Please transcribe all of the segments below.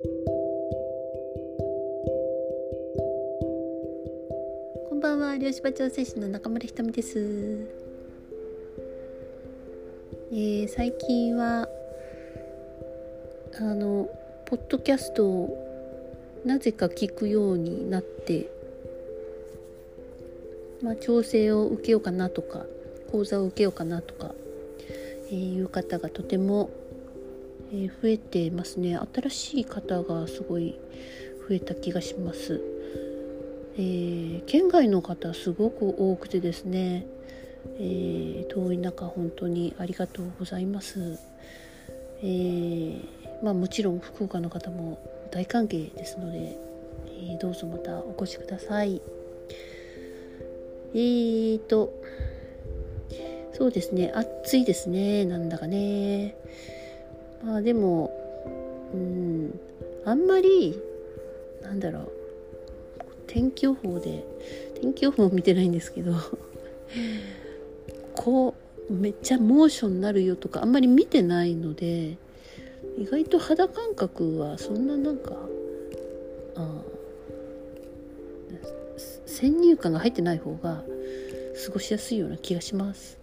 こんばんは。漁師場調整士の中村ひとみです、えー、最近はあのポッドキャストをなぜか聞くようになってまあ、調整を受けようかなとか講座を受けようかなとか、えー、いう方がとても、えー、増えてますね。新しい方がすごい増えた気がします、えー、県外の方すごく多くてですね、え遠い中本当にありがとうございます、えまあ、もちろん福岡の方も大歓迎ですので、えどうぞまたお越しください。えーと、そうですね、暑いですね、なんだかね。まあでも、うん、あんまり、なんだろう、天気予報で、天気予報見てないんですけど、こう、めっちゃ猛暑になるよとか、あんまり見てないので、意外と肌感覚はそんななんか、あ先入観が入ってない方が過ごしやすいような気がします。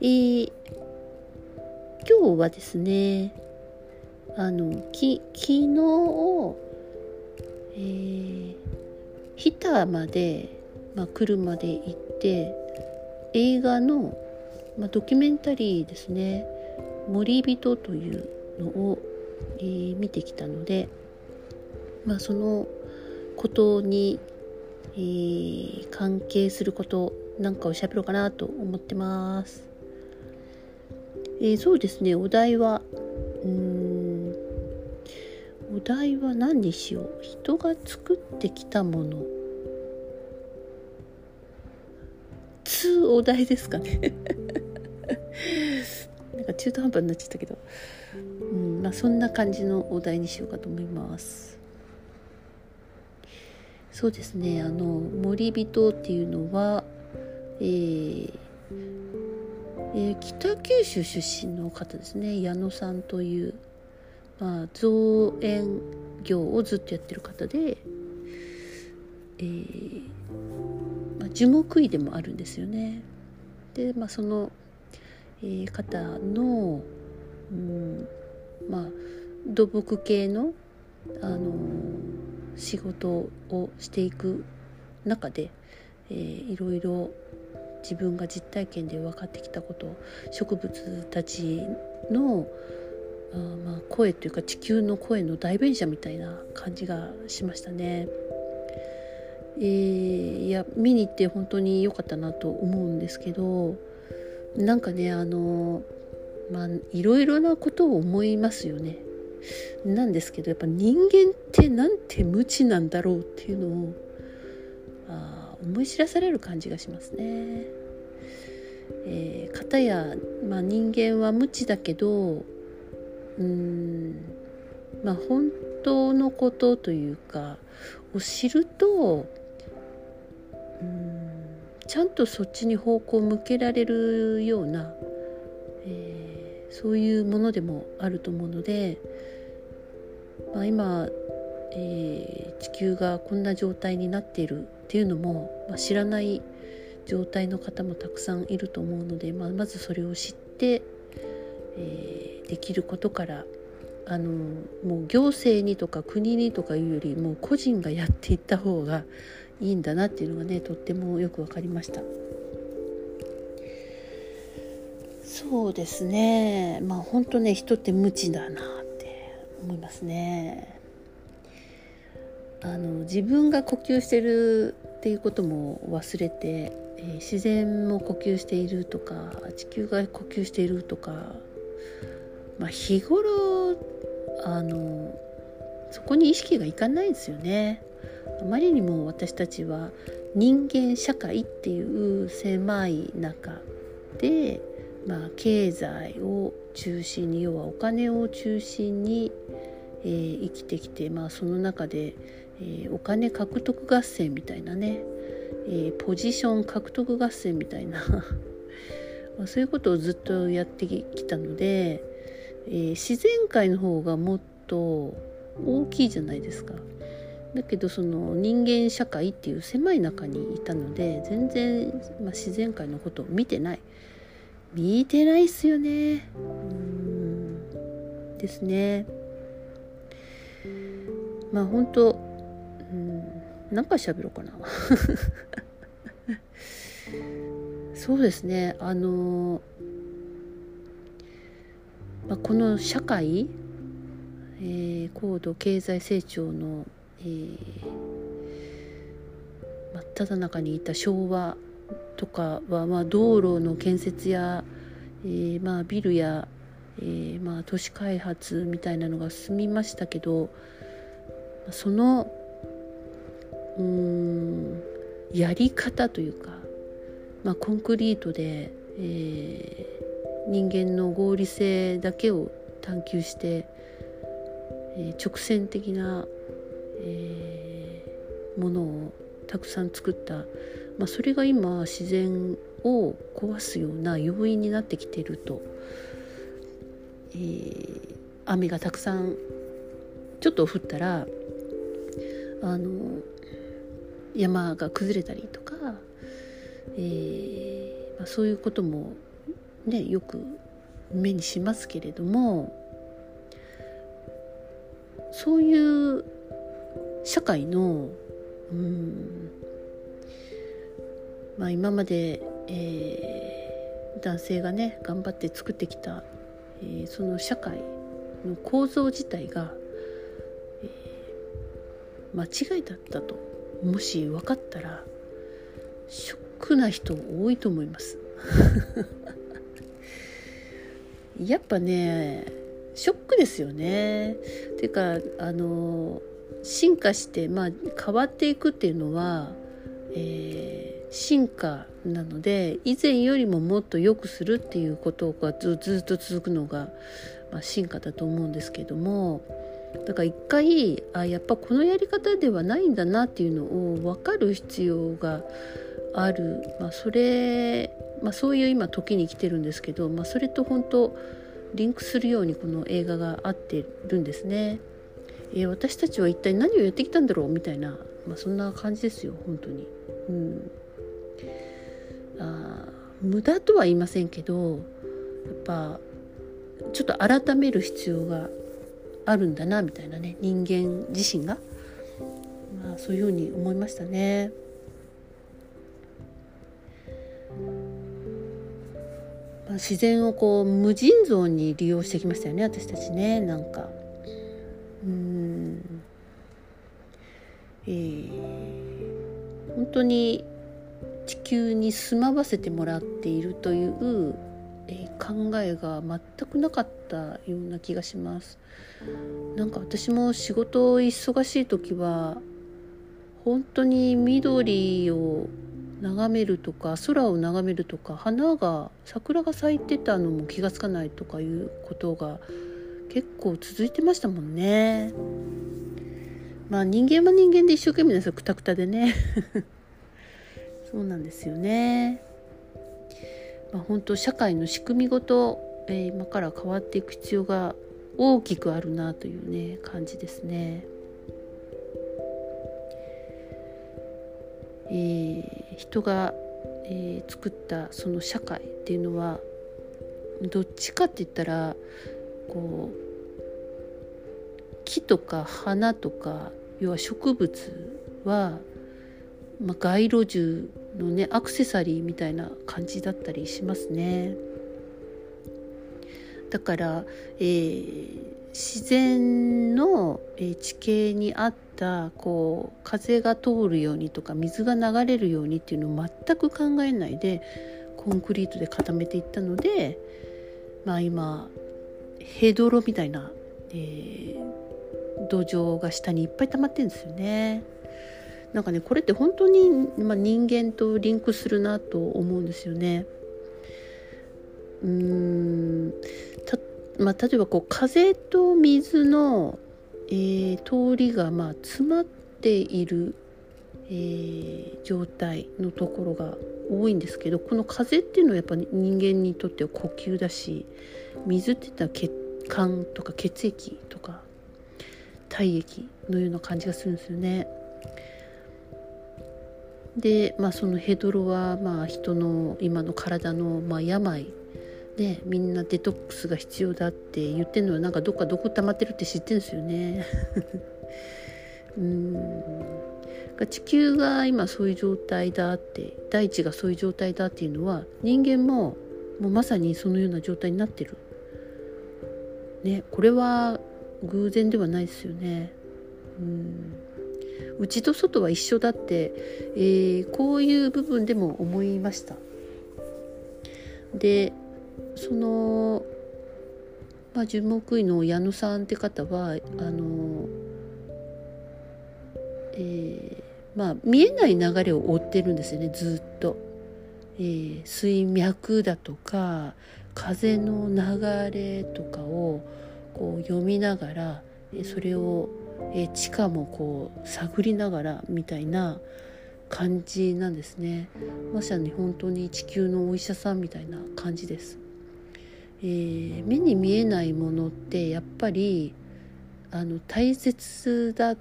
えー、今日はですねあのき昨日、えー、日田まで、まあ、車で行って映画の、まあ、ドキュメンタリーですね「森人」というのを、えー、見てきたので、まあ、そのことにえー、関係することなんかを喋ろうかなと思ってます。えー、そうですね。お題はうん。お題は何にしよう？人が作ってきたもの。つお題ですかね。なんか中途半端になっちゃったけど、うんまあ、そんな感じのお題にしようかと思います。そうですね。あの森人っていうのは、えーえー、北九州出身の方ですね矢野さんという、まあ、造園業をずっとやってる方で、えーまあ、樹木医でもあるんですよね。で、まあ、その、えー、方の、うん、まあ土木系のあの仕事をしていく中で、えー、いろいろ自分が実体験で分かってきたこと植物たちのあまあ声というか地球の声の代弁者みたいな感じがしましたね。えー、いや見に行って本当に良かったなと思うんですけどなんかねあのまあいろいろなことを思いますよね。なんですけどやっぱ人間ってなんて無知なんだろうっていうのを思い知らされる感じがしますね。えー、片や、まあ、人間は無知だけどうんまあ本当のことというかを知るとうんちゃんとそっちに方向を向けられるような、えー、そういうものでもあると思うのでまあ、今、えー、地球がこんな状態になっているっていうのも、まあ、知らない状態の方もたくさんいると思うので、まあ、まずそれを知って、えー、できることからあのもう行政にとか国にとかいうよりもう個人がやっていった方がいいんだなっていうのがねとってもよく分かりました。そうですねまあ本当ね人って無知だなって思いますね。あの自分が呼吸してるっていうことも忘れて、えー、自然も呼吸しているとか地球が呼吸しているとか、まあ、日頃あのそこに意識がいかないですよね。あまりにも私たちは人間社会っていう狭い中で、まあ、経済を中心に要はお金を中心に、えー、生きてきて、まあ、その中で、えー、お金獲得合戦みたいなね、えー、ポジション獲得合戦みたいな。まそういうことをずっとやってきたので、え自然界の方がもっとと大きいじゃないですか。だけどその人間社会っていう狭い中にいたので全然、まあ、自然界のことを見てない。見てないっすよね。うん。ですね。まあ本当うん。何か喋ろうかな。そうですね。あの、まあ、この社会、えー、高度経済成長のえー、真っ只中にいた昭和とかは、まあ、道路の建設や、えー、まあ、ビルや、えー、まあ、都市開発みたいなのが進みましたけどそのうーんやり方というか、まあ、コンクリートで、えー、人間の合理性だけを探求して、えー、直線的なえー、ものをたくさん作った、まあ、それが今自然を壊すような要因になってきていると、えー、雨がたくさんちょっと降ったらあの山が崩れたりとか、えーまあ、そういうこともねよく目にしますけれどもそういう社会のうんまあ今まで、えー、男性がね頑張って作ってきた、えー、その社会の構造自体が、えー、間違いだったともし分かったらショックな人多いと思います やっぱねショックですよね。ていうかあの進化して、まあ、変わっていくっていうのは、えー、進化なので以前よりももっと良くするっていうことがずずっと続くのが、まあ、進化だと思うんですけどもだから一回あやっぱこのやり方ではないんだなっていうのを分かる必要がある、まあ、それ、まあ、そういう今時に来てるんですけど、まあ、それと本当リンクするようにこの映画が合ってるんですね。えー、私たちは一体何をやってきたんだろうみたいな、まあ、そんな感じですよ本当に。うん、あ無駄とは言いませんけどやっぱちょっと改める必要があるんだなみたいなね人間自身が、まあ、そういうふうに思いましたね。まあ、自然をこう無尽蔵に利用してきましたよね私たちねなんか。うんえー、本当に地球に住まわせてもらっているという、えー、考えが全くなかったような気がします。なんか私も仕事忙しい時は本当に緑を眺めるとか空を眺めるとか花が桜が咲いてたのも気が付かないとかいうことが結構続いてましたもんね。まあ人間は人間で一生懸命ですよくたくたでね。そうなんですよね。まあ本当社会の仕組みごと、えー、今から変わっていく必要が大きくあるなというね感じですね。えー、人が、えー、作ったその社会っていうのはどっちかって言ったらこう木とか花とか要は植物は、まあ、街路樹のねアクセサリーみたいな感じだったりしますね。だから、えー、自然の、地形に合ったこう風が通るようにとか水が流れるようにっていうのを全く考えないでコンクリートで固めていったのでまあ今ヘドロみたいな、えー、土壌が下にいっぱい溜まってるんですよね。なんかねこれって本当に、まあ、人間とリンクするなと思うんですよね。うーんたまあ、例えばこう風と水の、えー、通りがまあ詰まっている、えー、状態のところが多いんですけどこの風っていうのはやっぱ人間にとっては呼吸だし水って言ったら血管とか血液とか体液のような感じがするんですよね。で、まあ、そのヘドロはまあ人の今の体のまあ病でみんなデトックスが必要だって言ってるのはなんかどっかどこ溜まってるって知ってるんですよね。うん地球が今そういう状態だって大地がそういう状態だっていうのは人間ももうまさにそのような状態になってる。ねこれは偶然ではないですよね。うん内と外は一緒だって、えー、こういう部分でも思いました。でその、まあ、樹木医の矢野さんって方はあの、えー、まあ見えない流れを追ってるんですよねずっと。えー、水脈だとか風の流れとかをこう読みながらそれをえ地下もこう探りながらみたいな感じなんですねまさに本当に地球のお医者さんみたいな感じです、えー、目に見えないものってやっぱりあの大切だ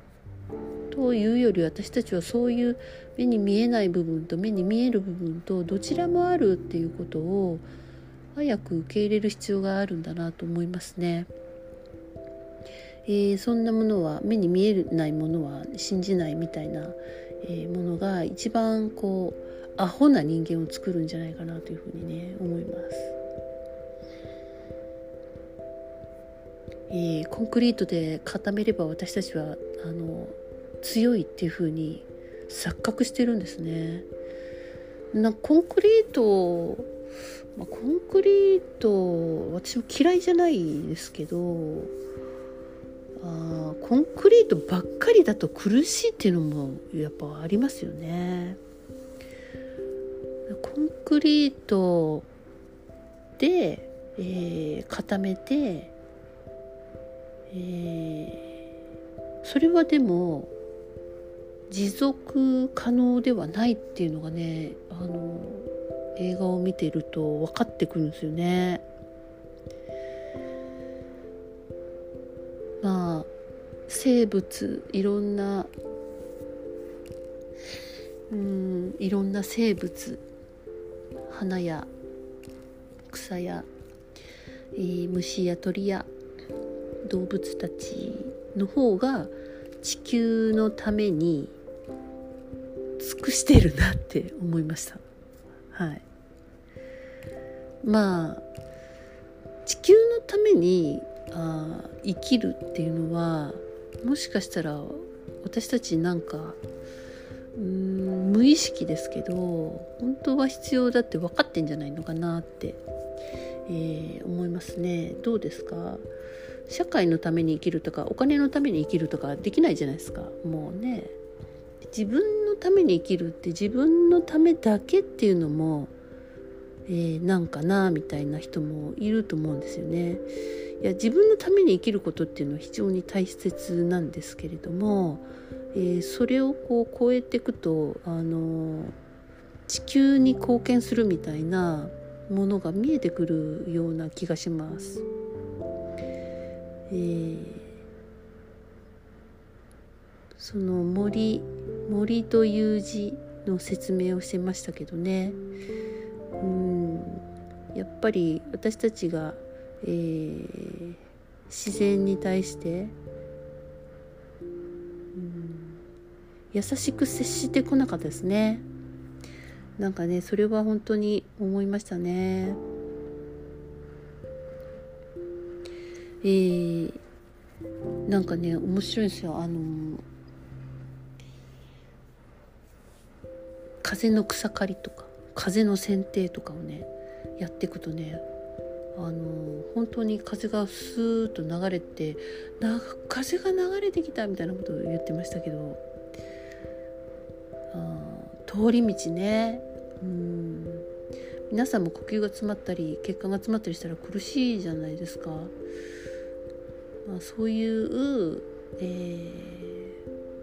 というより私たちはそういう目に見えない部分と目に見える部分とどちらもあるっていうことを早く受け入れる必要があるんだなと思いますね。えー、そんなものは目に見えないものは信じないみたいな、えー、ものが一番こうアホな人間を作るんじゃないかなというふうにね思います。えー、コンクリートで固めれば私たちはあの強いっていうふうに錯覚してるんですね。なコンクリート、まあ、コンクリート私も嫌いじゃないですけどあコンクリートばっかりだと苦しいっていうのもやっぱありますよね。コンクリートで、えー、固めて、えー、それはでも持続可能ではないっていうのがねあの映画を見ていると分かってくるんですよね。生物いろんなうんいろんな生物花や草や、えー、虫や鳥や動物たちの方が地球のために尽くしてるなって思いました。はい。まあ地球のためにあ生きるっていうのはもしかしたら私たちなんかうん無意識ですけど本当は必要だって分かってんじゃないのかなって、えー、思いますね。どうですか？社会のために生きるとかお金のために生きるとかできないじゃないですか。もうね。自分のために生きるって自分のためだけっていうのも、えー、なんかなみたいな人もいると思うんですよね。いや自分のために生きることっていうのは非常に大切なんですけれども、えー、それをこう超えていくとあの地球に貢献するみたいなものが見えてくるような気がします。えー、その森森という字の説明をしてましたけどねうんやっぱり私たちがえー、自然に対して、うん、優しく接してこなかったですね。なんかねそれは本当に思いましたね。えー、なんかね面白いんですよ。あの風の草刈りとか風の剪定とかをねやっていくとねあの本当に風がスーッと流れてな風が流れてきたみたいなことを言ってましたけど通り道ね。うん。皆さんも呼吸が詰まったり血管が詰まったりしたら苦しいじゃないですか、まあ、そういう、え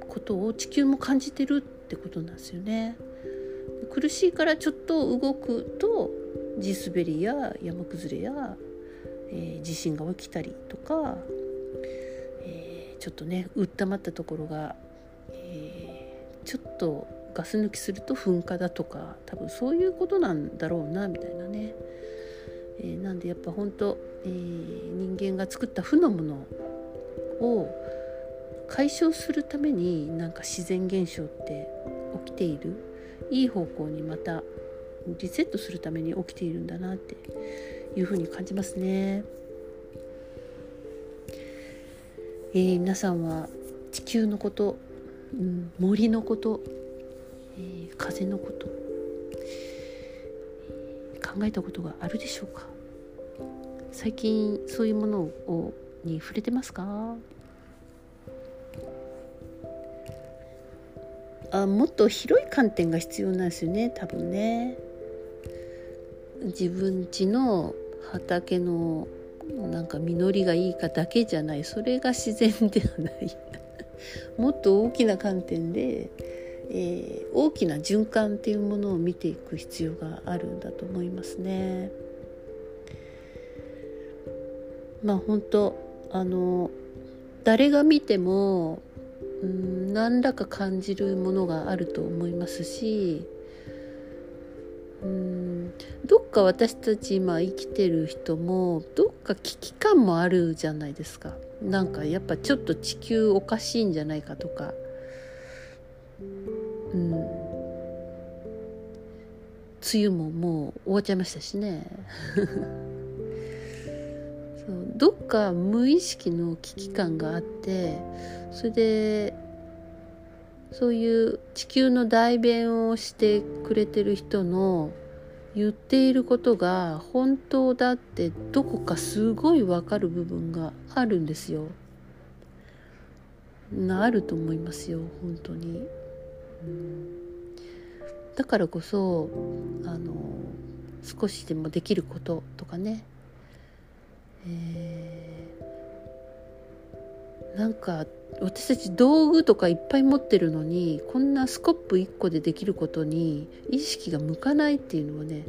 ー、ことを地球も感じてるってことなんですよね。苦しいからちょっと動くと地滑りや山崩れや、えー、地震が起きたりとか、えちょっとねうったまったところが、えー、ちょっとガス抜きすると噴火だとか多分そういうことなんだろうなみたいなね、えー、なんでやっぱ本当、え、人間が作った負のものを解消するためになんか自然現象って起きている。いい方向にまたリセットするために起きているんだなっていうふうに感じますね。えー、皆さんは地球のこと、うん、森のことえー、風のこと考えたことがあるでしょうか？最近そういうものをに触れてますか？あもっと広い観点が必要なんですよね多分ね。自分家の畑のなんか実りがいいかだけじゃないそれが自然ではないもっと大きな観点でえー、大きな循環っていうものを見ていく必要があるんだと思いますね。まあ本当あの誰が見てもうん何らか感じるものがあると思いますしうんどっか私たち今生きてる人もどっか危機感もあるじゃないですか。なんかやっぱちょっと地球おかしいんじゃないかとか。うん。梅雨ももう終わっちゃいましたしね。そうどっか無意識の危機感があってそれでそういう地球の代弁をしてくれてる人の言っていることが本当だってどこかすごいわかる部分があるんですよ。あると思いますよ本当に。だからこそあの少しでもできることとかね、えー、なんか私たち道具とかいっぱい持ってるのにこんなスコップ1個でできることに意識が向かないっていうのはね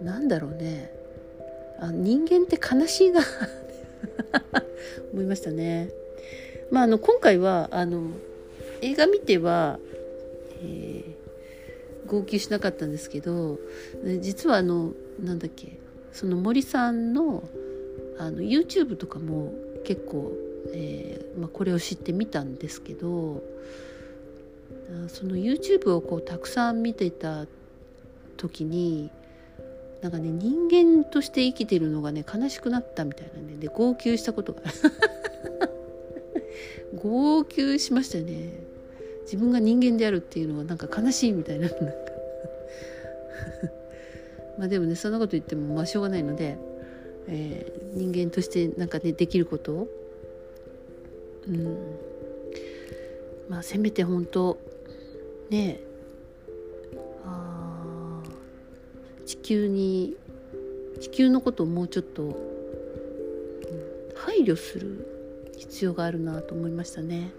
うんなんだろうねあ人間って悲しいな 思いましたね。まあ、あの今回はあの映画見ては、えー、号泣しなかったんですけど実はあのなんだっけその森さんのあの YouTube とかも結構、えーまあ、これを知ってみたんですけどその YouTube をこうたくさん見てた時になんかね人間として生きてるのがね悲しくなったみたいなね。で号泣したことが 号泣しましたよね。自分が人間であるっていうのはなんか悲しいみたいななんかまあでもねそんなこと言ってもまあしょうがないので、えー、人間としてなんかねできること？をうんまあせめて本当ねあ地球に地球のことをもうちょっと、うん、配慮する必要があるなと思いましたね。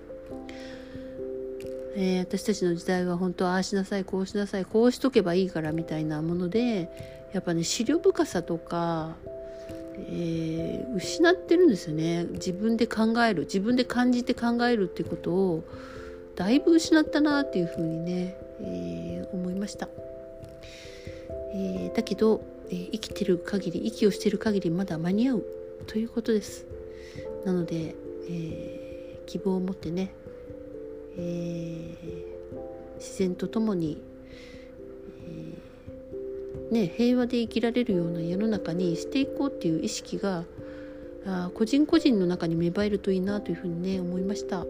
えー、私たちの時代は本当ああしなさいこうしなさいこうしとけばいいからみたいなものでやっぱね資料深さとか、えー、失ってるんですよね。自分で考える自分で感じて考えるっていうことをだいぶ失ったなっていうふうにね、えー、思いました、えだけど、え生きてる限り息をしてる限りまだ間に合うということです。なので、え希望を持ってねえ、自然とともに、え、ね、平和で生きられるような世の中にしていこうっていう意識があ個人個人の中に芽生えるといいなというふうにね思いました。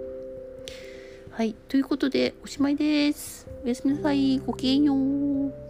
はいということでおしまいです。おやすみなさいごきげんよう。